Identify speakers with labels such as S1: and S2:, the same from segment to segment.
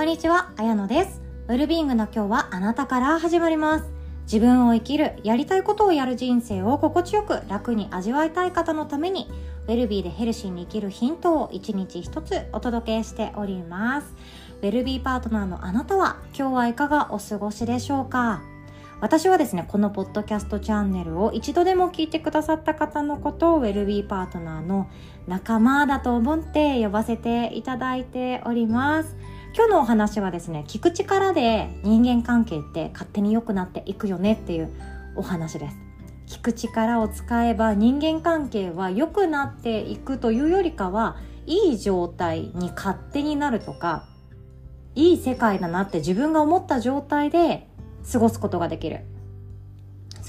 S1: こんにちは、あやのです。ウェルビーイングの今日はあなたから始まります。自分を生きる、やりたいことをやる人生を心地よく楽に味わいたい方のために、ウェルビーでヘルシーに生きるヒントを一日一つお届けしております。ウェルビーパートナーのあなたは今日はいかがお過ごしでしょうか？私はですね、このポッドキャストチャンネルを一度でも聞いてくださった方のことをウェルビーパートナーの仲間だと思って呼ばせていただいております。今日のお話はですね、聞く力で人間関係って勝手に良くなっていくよねっていうお話です。聞く力を使えば人間関係は良くなっていくというよりかはいい状態に勝手になるとかいい世界だなって自分が思った状態で過ごすことができる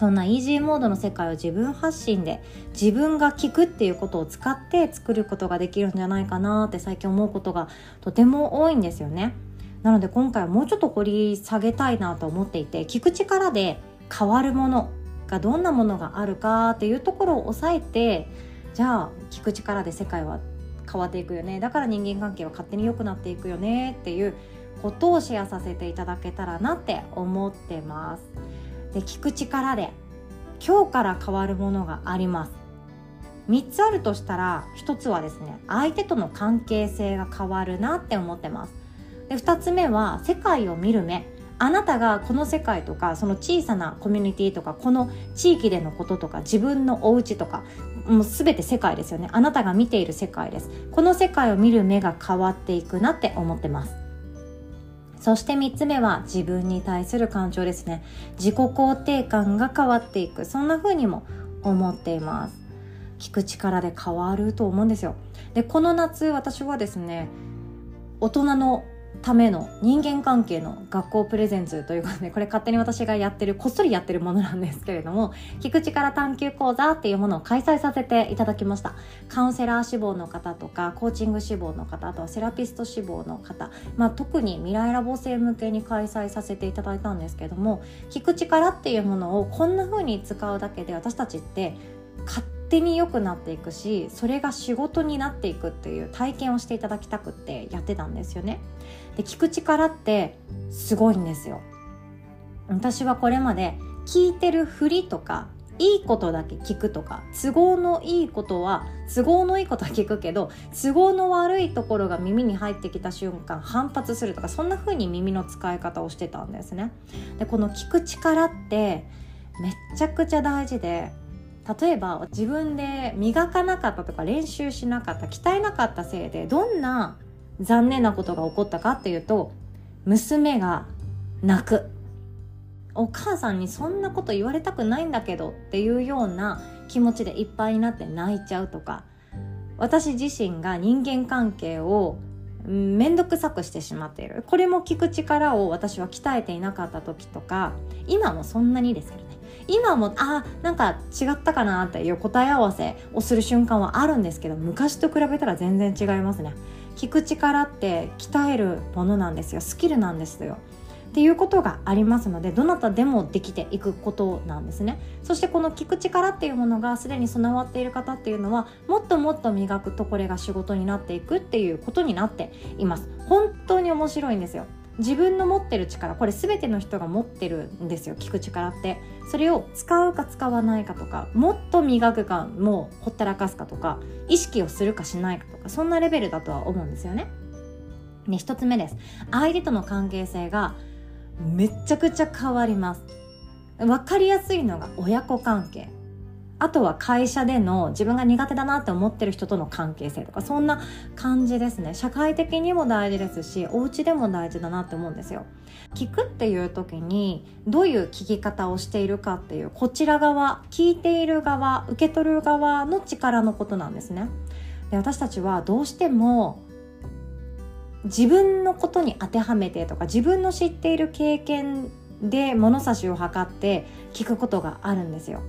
S1: そんなイージーモードの世界を自分発信で自分が聞くっていうことを使って作ることができるんじゃないかなって最近思うことがとても多いんですよねなので今回はもうちょっと掘り下げたいなと思っていて聞く力で変わるものがどんなものがあるかっていうところを押さえてじゃあ聞く力で世界は変わっていくよねだから人間関係は勝手に良くなっていくよねっていうことをシェアさせていただけたらなって思ってます。で聞く力で今日から変わるものがあります。3つあるとしたら1つはですね相手との関係性が変わるなって思ってます。で2つ目は世界を見る目あなたがこの世界とかその小さなコミュニティとかこの地域でのこととか自分のお家とかもう全て世界ですよねあなたが見ている世界ですこの世界を見る目が変わっていくなって思ってますそして3つ目は自分に対する感情ですね。自己肯定感が変わっていく。そんな風にも思っています。聞く力で変わると思うんですよ。で、この夏私はですね、大人のための人間関係の学校プレゼンツということでこれ勝手に私がやってるこっそりやってるものなんですけれども聞く力探究講座っていうものを開催させていただきましたカウンセラー志望の方とかコーチング志望の方あとはセラピスト志望の方、まあ、特に未来ラボ生向けに開催させていただいたんですけども聞く力っていうものをこんな風に使うだけで私たちって勝手に良くなっていくしそれが仕事になっていくっていう体験をしていただきたくってやってたんですよね。聞く力ってすごいんですよ。私はこれまで聞いてるふりとかいいことだけ聞くとか都合のいいことは都合のいいことは聞くけど都合の悪いところが耳に入ってきた瞬間反発するとかそんな風に耳の使い方をしてたんですね。でこの聞く力ってめっちゃくちゃ大事で例えば自分で磨かなかったとか練習しなかった鍛えなかったせいでどんな残念なことが起こったかっていうと娘が泣く。お母さんにそんなこと言われたくないんだけどっていうような気持ちでいっぱいになって泣いちゃうとか私自身が人間関係を面倒くさくしてしまっている。これも聞く力を私は鍛えていなかった時とか今もそんなにですけどね。今もあなんか違ったかなっていう答え合わせをする瞬間はあるんですけど昔と比べたら全然違いますね。聞く力って鍛えるものなんですよ。スキルなんですよ。っていうことがありますのでどなたでもできていくことなんですね。そしてこの聞く力っていうものがすでに備わっている方っていうのはもっともっと磨くとこれが仕事になっていくっていうことになっています。本当に面白いんですよ。自分の持ってる力これ全ての人が持ってるんですよ聞く力って。それを使うか使わないかとかもっと磨くかもうほったらかすかとか意識をするかしないかとかそんなレベルだとは思うんですよね。で一つ目です。相手との関係性がめちゃくちゃ変わります。分かりやすいのが親子関係。あとは会社での自分が苦手だなって思ってる人との関係性とかそんな感じですね。社会的にも大事ですしお家でも大事だなって思うんですよ。聞くっていう時にどういう聞き方をしているかっていうこちら側聞いている側受け取る側の力のことなんですね。で私たちはどうしても自分のことに当てはめてとか自分の知っている経験で物差しを測って聞くことがあるんですよ。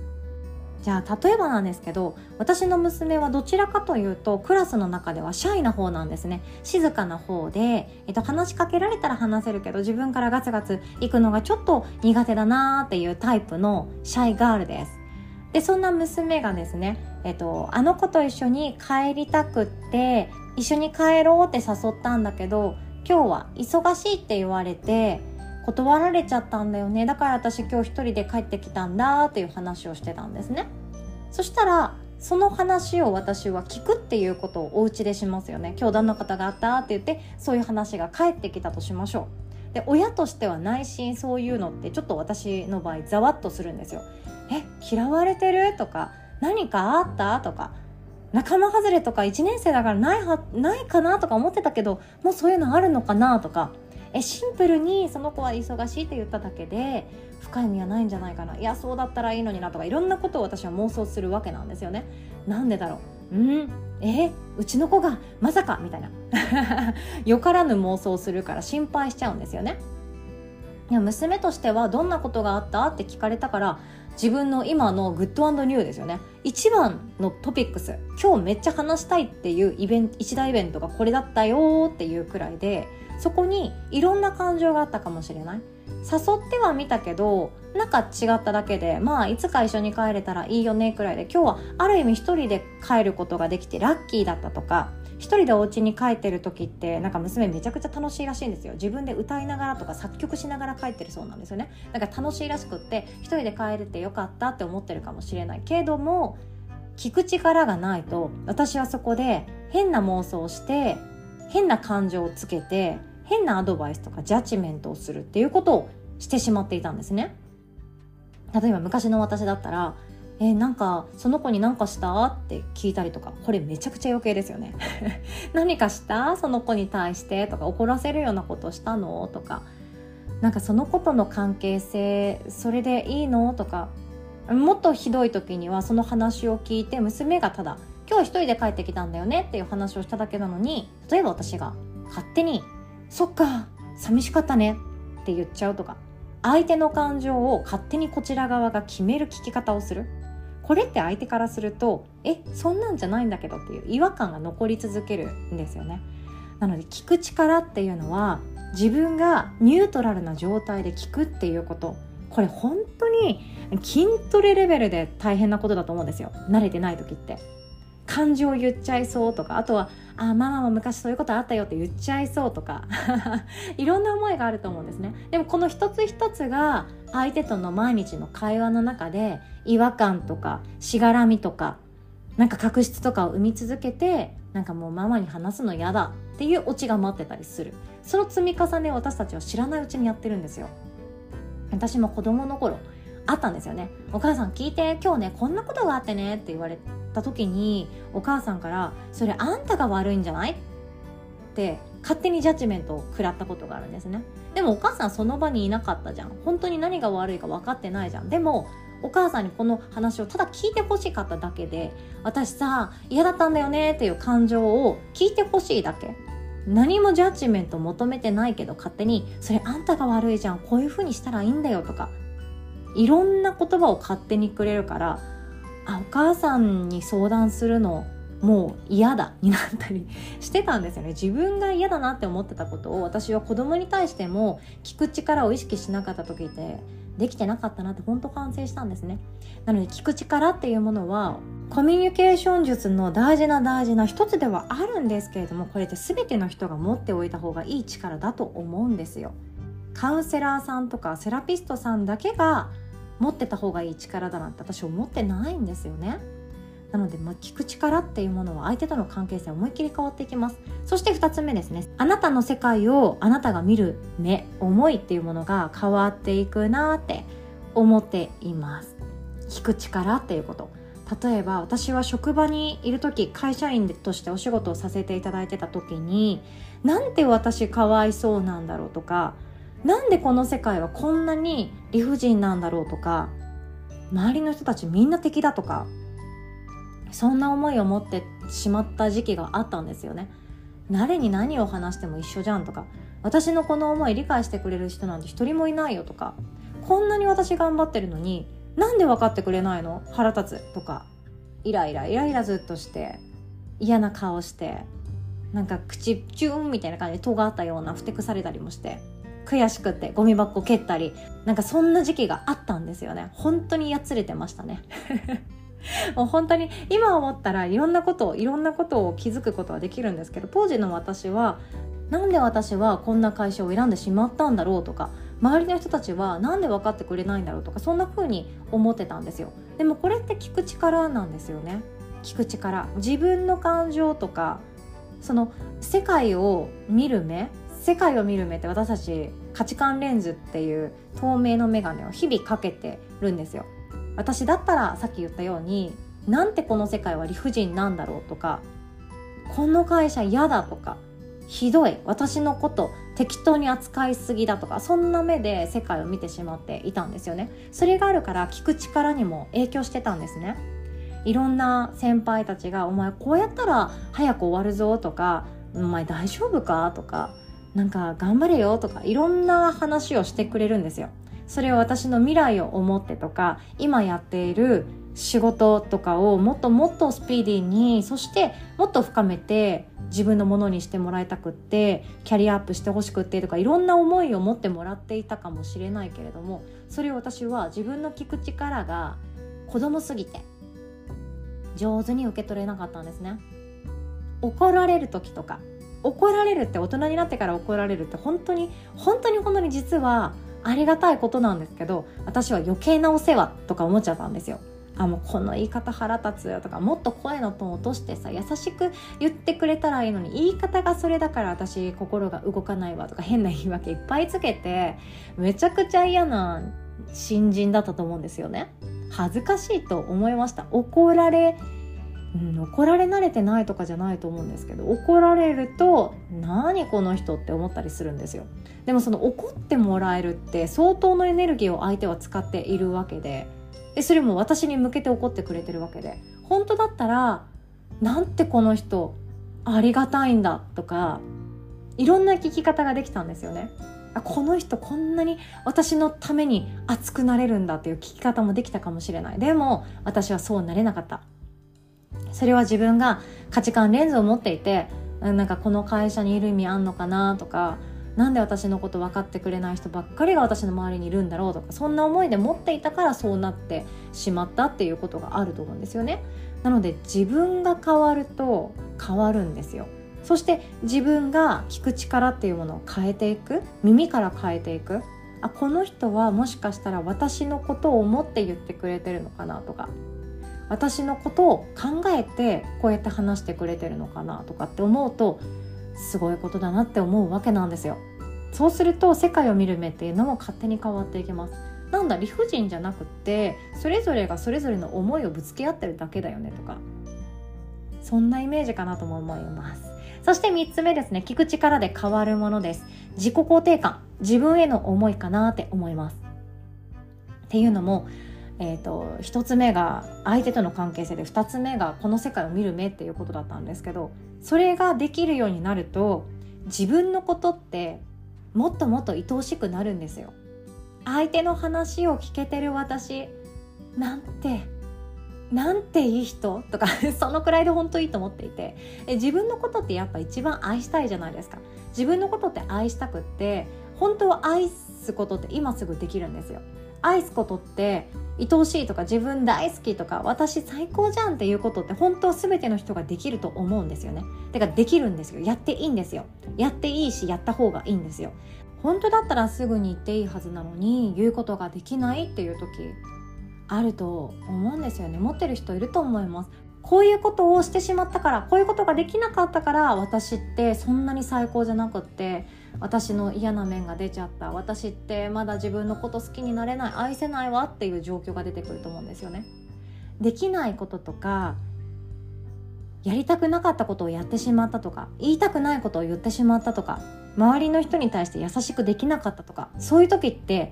S1: じゃあ例えばなんですけど私の娘はどちらかというとクラスの中ではシャイな方なんですね。静かな方で、えっと、話しかけられたら話せるけど自分からガツガツ行くのがちょっと苦手だなーっていうタイプのシャイガールです。でそんな娘がですね、えっと、あの子と一緒に帰りたくって一緒に帰ろうって誘ったんだけど今日は忙しいって言われて断られちゃったんだよね。だから私今日一人で帰ってきたんだっていう話をしてたんですね。そしたらその話を私は聞くっていうことをお家でしますよね。今日旦那方があったって言ってそういう話が返ってきたとしましょう。で親としては内心そういうのってちょっと私の場合ざわっとするんですよ。え嫌われてる？とか何かあった？とか仲間外れとか1年生だからないはないかな？とか思ってたけどもうそういうのあるのかな？とかえシンプルにその子は忙しいって言っただけで深い意味はないんじゃないかな。いやそうだったらいいのになとかいろんなことを私は妄想するわけなんですよね。なんでだろう？うん？えうちの子がまさかみたいな。よからぬ妄想するから心配しちゃうんですよね。いや娘としてはどんなことがあったって聞かれたから自分の今のグッドニューですよね。一番のトピックス今日めっちゃ話したいっていうイベン一大イベントがこれだったよっていうくらいでそこにいろんな感情があったかもしれない。誘ってはみたけどなんか違っただけでまあいつか一緒に帰れたらいいよねくらいで今日はある意味一人で帰ることができてラッキーだったとか一人でお家に帰ってる時ってなんか娘めちゃくちゃ楽しいらしいんですよ。自分で歌いながらとか作曲しながら帰ってるそうなんですよね。だから楽しいらしくって一人で帰れてよかったって思ってるかもしれない。けども聞く力がないと私はそこで変な妄想をして変な感情をつけて変なアドバイスとかジャッジメントをするっていうことをしてしまっていたんですね。例えば昔の私だったら「えー、なんかその子に何かした?」って聞いたりとかこれめちゃくちゃ余計ですよね。何かした？その子に対してとか怒らせるようなことしたの？とか。なんかその子との関係性それでいいの？とか。もっとひどい時にはその話を聞いて娘がただ「今日一人で帰ってきたんだよね」っていう話をしただけなのに例えば私が勝手に「そっか寂しかったね」って言っちゃうとか相手の感情を勝手にこちら側が決める聞き方をする。これって相手からするとえそんなんじゃないんだけどっていう違和感が残り続けるんですよね。なので聞く力っていうのは自分がニュートラルな状態で聞くっていうこと。これ本当に筋トレレベルで大変なことだと思うんですよ。慣れてない時って。感情言っちゃいそうとかあとはあママも昔そういうことあったよって言っちゃいそうとか いろんな思いがあると思うんですね。でもこの一つ一つが相手との毎日の会話の中で違和感とかしがらみとかなんか確執とかを生み続けてなんかもうママに話すの嫌だっていうオチが待ってたりする。その積み重ねを私たちは知らないうちにやってるんですよ。私も子供の頃あったんですよねお母さん聞いて今日ねこんなことがあってねって言われた時にお母さんから「それあんたが悪いんじゃない?」って勝手にジャッジメントを食らったことがあるんですね。でもお母さんその場にいなかったじゃん。本当に何が悪いか分かってないじゃん。でもお母さんにこの話をただ聞いてほしかっただけで私さ嫌だったんだよねっていう感情を聞いてほしいだけ。何もジャッジメント求めてないけど勝手にそれあんたが悪いじゃん。こういう風にしたらいいんだよとか。いろんな言葉を勝手にくれるからあお母さんに相談するのもう嫌だになったりしてたんですよね。自分が嫌だなって思ってたことを私は子供に対しても聞く力を意識しなかった時ってできてなかったなって本当反省したんですね。なので聞く力っていうものはコミュニケーション術の大事な大事な一つではあるんですけれどもこれって全ての人が持っておいた方がいい力だと思うんですよ。カウンセラーさんとかセラピストさんだけが持ってた方がいい力だなって私思ってないんですよね。なので、まあ、聞く力っていうものは相手との関係性思いっきり変わっていきます。そして2つ目ですね。あなたの世界をあなたが見る目思いっていうものが変わっていくなって思っています。聞く力っていうこと。例えば私は職場にいる時会社員としてお仕事をさせていただいてた時になんて私かわいそうなんだろうとかなんでこの世界はこんなに理不尽なんだろうとか周りの人たちみんな敵だとかそんな思いを持ってしまった時期があったんですよね。誰に何を話しても一緒じゃんとか私のこの思い理解してくれる人なんて一人もいないよとかこんなに私頑張ってるのになんで分かってくれないの？腹立つとかイライライライラずっとして嫌な顔してなんか口チューンみたいな感じで尖ったようなふてくされたりもして。悔しくてゴミ箱蹴ったりなんかそんな時期があったんですよね。本当にやつれてましたね。もう本当に今思ったらいろんなことをいろんなことを気づくことはできるんですけど当時の私はなんで私はこんな会社を選んでしまったんだろうとか周りの人たちは何で分かってくれないんだろうとかそんな風に思ってたんですよ。でもこれって聞く力なんですよね。聞く力。自分の感情とかその世界を見る目世界を見る目って私たち価値観レンズっていう透明の眼鏡を日々かけてるんですよ。私だったらさっき言ったようになんてこの世界は理不尽なんだろうとかこの会社嫌だとかひどい。私のこと適当に扱いすぎだとかそんな目で世界を見てしまっていたんですよね。それがあるから聞く力にも影響してたんですね。いろんな先輩たちが「お前こうやったら早く終わるぞ」とか「お前大丈夫か?」とか「なんか頑張れよ」とかいろんな話をしてくれるんですよ。それを私の未来を思ってとか今やっている仕事とかをもっともっとスピーディーにそしてもっと深めて自分のものにしてもらいたくってキャリアアップしてほしくってとかいろんな思いを持ってもらっていたかもしれないけれどもそれを私は自分の聞く力が子供すぎて上手に受け取れなかったんですね。怒られる時とか怒られるって大人になってから怒られるって本当に本当に本当に実はありがたいことなんですけど私は余計なお世話とか思っちゃったんですよ。あもうこの言い方腹立つよとかもっと声のトーン落としてさ優しく言ってくれたらいいのに言い方がそれだから私心が動かないわとか変な言い訳いっぱいつけてめちゃくちゃ嫌な新人だったと思うんですよね。恥ずかしいと思いました。怒られうん、怒られ慣れてないとかじゃないと思うんですけど怒られると何この人って思ったりするんですよ。でもその怒ってもらえるって相当のエネルギーを相手は使っているわけででそれも私に向けて怒ってくれてるわけで。本当だったらなんてこの人ありがたいんだとかいろんな聞き方ができたんですよね。この人こんなに私のために熱くなれるんだっていう聞き方もできたかもしれない。でも私はそうなれなかった。それは自分が価値観レンズを持っていてなんかこの会社にいる意味あんのかなとかなんで私のこと分かってくれない人ばっかりが私の周りにいるんだろうとかそんな思いで持っていたからそうなってしまったっていうことがあると思うんですよね。なので自分が変わると変わるんですよ。そして自分が聞く力っていうものを変えていく耳から変えていくあこの人はもしかしたら私のことを思って言ってくれてるのかなとか私のことを考えてこうやって話してくれてるのかなとかって思うとすごいことだなって思うわけなんですよ。そうすると世界を見る目っていうのも勝手に変わっていきます。なんだ理不尽じゃなくってそれぞれがそれぞれの思いをぶつけ合ってるだけだよねとか。そんなイメージかなとも思います。そして3つ目ですね。聞く力で変わるものです。自己肯定感。自分への思いかなって思います。っていうのもえーと、1つ目が相手との関係性で2つ目がこの世界を見る目っていうことだったんですけどそれができるようになると自分のことってもっともっと愛おしくなるんですよ。相手の話を聞けてる私なんてなんていい人？とか そのくらいで本当いいと思っていて。自分のことってやっぱ一番愛したいじゃないですか。自分のことって愛したくって本当は愛すことって今すぐできるんですよ。愛すことって愛おしいとか自分大好きとか私最高じゃんっていうことって本当全ての人ができると思うんですよね。だかできるんですよ。やっていいんですよ。やっていいしやった方がいいんですよ。本当だったらすぐに言っていいはずなのに言うことができないっていう時あると思うんですよね。持ってる人いると思います。こういうことをしてしまったからこういうことができなかったから私ってそんなに最高じゃなくって私の嫌な面が出ちゃった。私ってまだ自分のこと好きになれない。愛せないわっていう状況が出てくると思うんですよね。できないこととかやりたくなかったことをやってしまったとか言いたくないことを言ってしまったとか周りの人に対して優しくできなかったとかそういう時って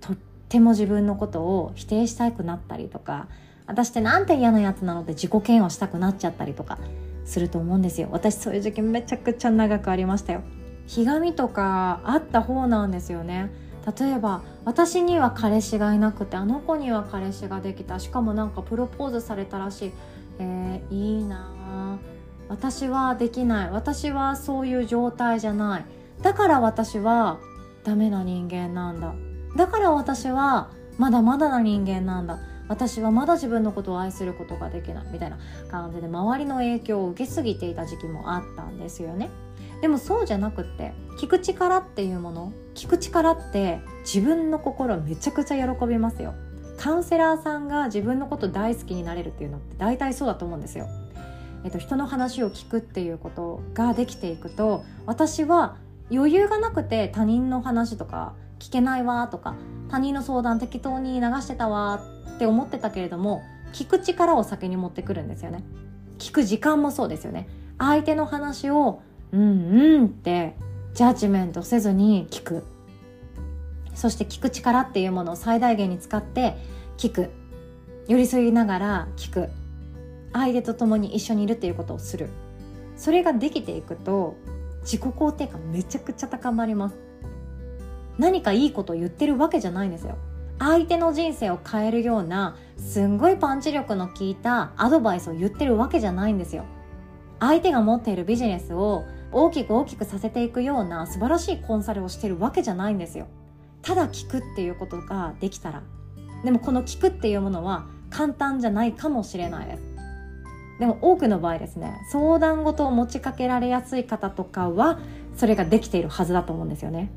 S1: とっても自分のことを否定したくなったりとか私ってなんて嫌なやつなので自己嫌悪したくなっちゃったりとかすると思うんですよ。私そういう時期めちゃくちゃ長くありましたよ。ひがみとかあった方なんですよね。例えば私には彼氏がいなくてあの子には彼氏ができた。しかもなんかプロポーズされたらしい。えー、いいな私はできない。私はそういう状態じゃない。だから私はダメな人間なんだ。だから私はまだまだな人間なんだ。私はまだ自分のことを愛することができない。みたいな感じで周りの影響を受けすぎていた時期もあったんですよね。でもそうじゃなくって聞く力っていうもの聞く力って自分の心めちゃくちゃ喜びますよ。カウンセラーさんが自分のこと大好きになれるっていうのって大体そうだと思うんですよ。えっと、人の話を聞くっていうことができていくと私は余裕がなくて他人の話とか聞けないわとか他人の相談適当に流してたわって思ってたけれども聞く力を先に持ってくるんですよね。聞く時間もそうですよね。相手の話をうんうんってジャッジメントせずに聞く。そして聞く力っていうものを最大限に使って聞く。寄り添いながら聞く。相手と共に一緒にいるっていうことをする。それができていくと自己肯定感めちゃくちゃ高まります。何かいいことを言ってるわけじゃないんですよ。相手の人生を変えるようなすんごいパンチ力の効いたアドバイスを言ってるわけじゃないんですよ。相手が持っているビジネスを大きく大きくさせていくような素晴らしいコンサルをしてるわけじゃないんですよ。ただ聞くっていうことができたら。でもこの聞くっていうものは簡単じゃないかもしれないです。でも多くの場合ですね相談事を持ちかけられやすい方とかはそれができているはずだと思うんですよね。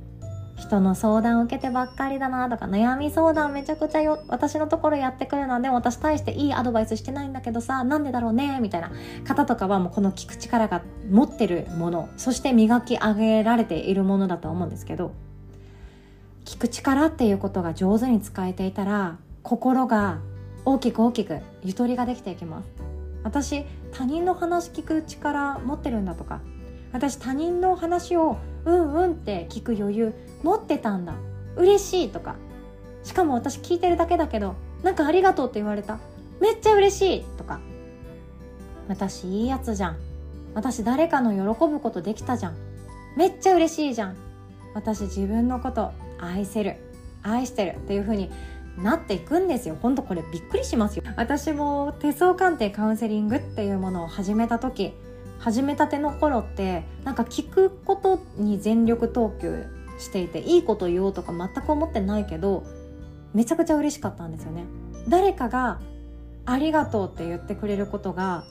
S1: 人の相談を受けてばっかりだなとか悩み相談めちゃくちゃよ私のところやってくるのでも私大していいアドバイスしてないんだけどさなんでだろうねみたいな方とかはもうこの聞く力が持ってるものそして磨き上げられているものだと思うんですけど聞く力っていうことが上手に使えていたら心が大きく大きくゆとりができていきます。私他人の話聞く力持ってるんだとか私他人の話をうんうんって聞く余裕持ってたんだ。嬉しいとか。しかも私聞いてるだけだけどなんかありがとうって言われた。めっちゃ嬉しいとか。私いいやつじゃん。私誰かの喜ぶことできたじゃん。めっちゃ嬉しいじゃん。私自分のこと愛せる。愛してるっていう風になっていくんですよ。ほんとこれびっくりしますよ。私も手相鑑定カウンセリングっていうものを始めた時始めたての頃ってなんか聞くことに全力投球していていいこと言おうとか全く思ってないけどめちゃくちゃ嬉しかったんですよね。誰かがありがとうって言ってくれることが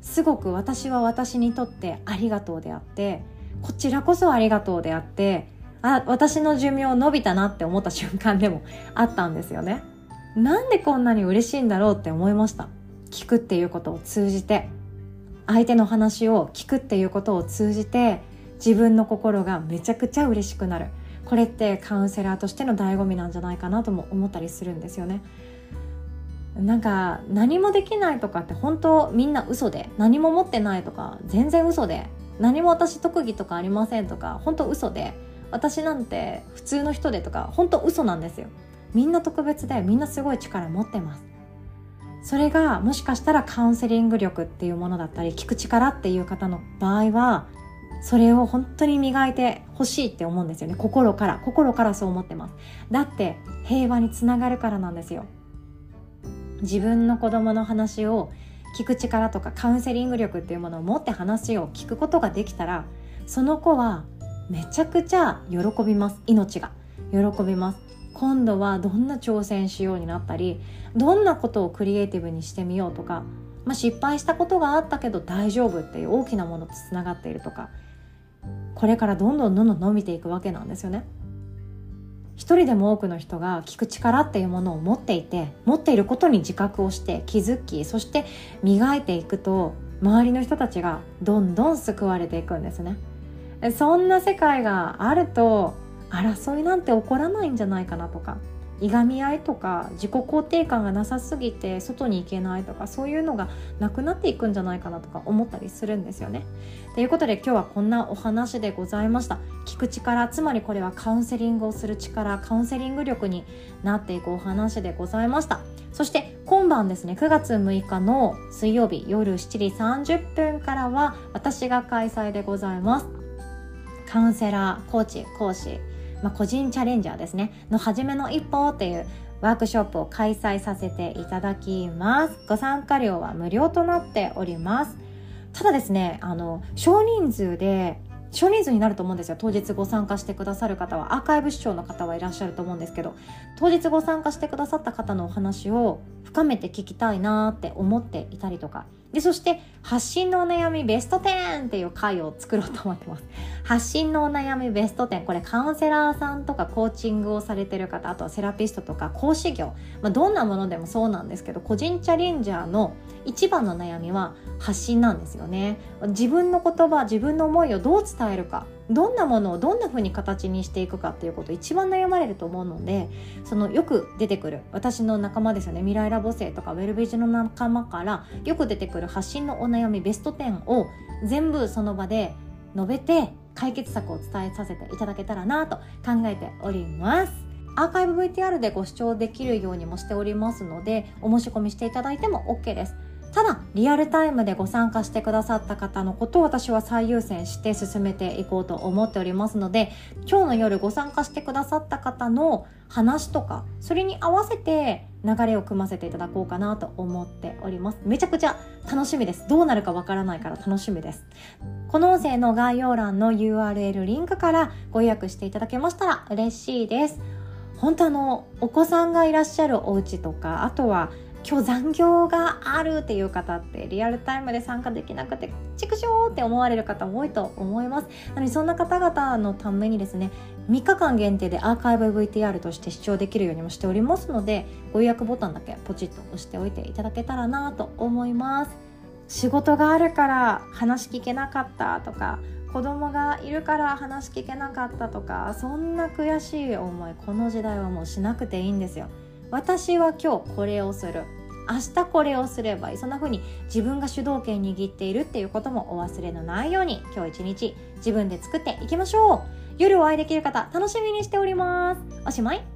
S1: すごく私は私にとってありがとうであってこちらこそありがとうであってあ私の寿命伸びたなって思った瞬間でもあったんですよね。なんでこんなに嬉しいんだろうって思いました。聞くっていうことを通じて。相手の話を聞くっていうことを通じて自分の心がめちゃくちゃ嬉しくなる。これってカウンセラーとしての醍醐味なんじゃないかなとも思ったりするんですよね。なんか何もできないとかって本当みんな嘘で何も持ってないとか全然嘘で何も私特技とかありませんとか本当嘘で私なんて普通の人でとか本当嘘なんですよ。みんな特別でみんなすごい力持ってます。それがもしかしたらカウンセリング力っていうものだったり聞く力っていう方の場合はそれを本当に磨いてほしいって思うんですよね。心から心からそう思ってます。だって平和につながるからなんですよ。自分の子供の話を聞く力とかカウンセリング力っていうものを持って話を聞くことができたらその子はめちゃくちゃ喜びます。命が喜びます。今度はどんな挑戦しようになったりどんなことをクリエイティブにしてみようとか、まあ、失敗したことがあったけど大丈夫っていう大きなものとつながっているとかこれからどんどんどんどん伸びていくわけなんですよね。一人でも多くの人が聞く力っていうものを持っていて持っていることに自覚をして気づきそして磨いていくと周りの人たちがどんどん救われていくんですね。そんな世界があると争いなんて起こらないんじゃないかなとかいがみ合いとか自己肯定感がなさすぎて外に行けないとかそういうのがなくなっていくんじゃないかなとか思ったりするんですよね。ということで今日はこんなお話でございました。聞く力つまりこれはカウンセリングをする力カウンセリング力になっていくお話でございました。そして今晩ですね9月6日の水曜日夜7時30分からは私が開催でございます。カウンセラー、コーチ、講師、まあ、個人チャレンジャーですね、の初めの一歩っていうワークショップを開催させていただきます。ご参加料は無料となっております。ただですね、あの、少人数で少人数になると思うんですよ当日ご参加してくださる方はアーカイブ視聴の方はいらっしゃると思うんですけど当日ご参加してくださった方のお話を深めて聞きたいなって思っていたりとかでそして発信のお悩みベスト10っていう回を作ろうと思ってます。発信のお悩みベスト10これカウンセラーさんとかコーチングをされてる方あとはセラピストとか講師業、まあ、どんなものでもそうなんですけど個人チャレンジャーの一番の悩みは発信なんですよね。自分の言葉自分の思いをどう伝えるか。どんなものをどんな風に形にしていくかっていうこと一番悩まれると思うのでそのよく出てくる私の仲間ですよね未来ラボ生とかウェルビジの仲間からよく出てくる発信のお悩みベスト10を全部その場で述べて解決策を伝えさせていただけたらなと考えております。アーカイブ VTR でご視聴できるようにもしておりますのでお申し込みしていただいても OK です。ただリアルタイムでご参加してくださった方のことを私は最優先して進めていこうと思っておりますので今日の夜ご参加してくださった方の話とかそれに合わせて流れを組ませていただこうかなと思っております。めちゃくちゃ楽しみです。どうなるかわからないから楽しみです。この音声の概要欄の URL リンクからご予約していただけましたら嬉しいです。本当あのお子さんがいらっしゃるお家とかあとは今日残業があるっていう方ってリアルタイムで参加できなくて畜生って思われる方も多いと思います。なのでそんな方々のためにですね3日間限定でアーカイブ VTR として視聴できるようにもしておりますのでご予約ボタンだけポチッと押しておいていただけたらなと思います。仕事があるから話聞けなかったとか子供がいるから話聞けなかったとかそんな悔しい思いこの時代はもうしなくていいんですよ。私は今日これをする。明日これをすればいい。そんな風に自分が主導権握っているっていうこともお忘れのないように今日一日自分で作っていきましょう。夜お会いできる方楽しみにしております。おしまい。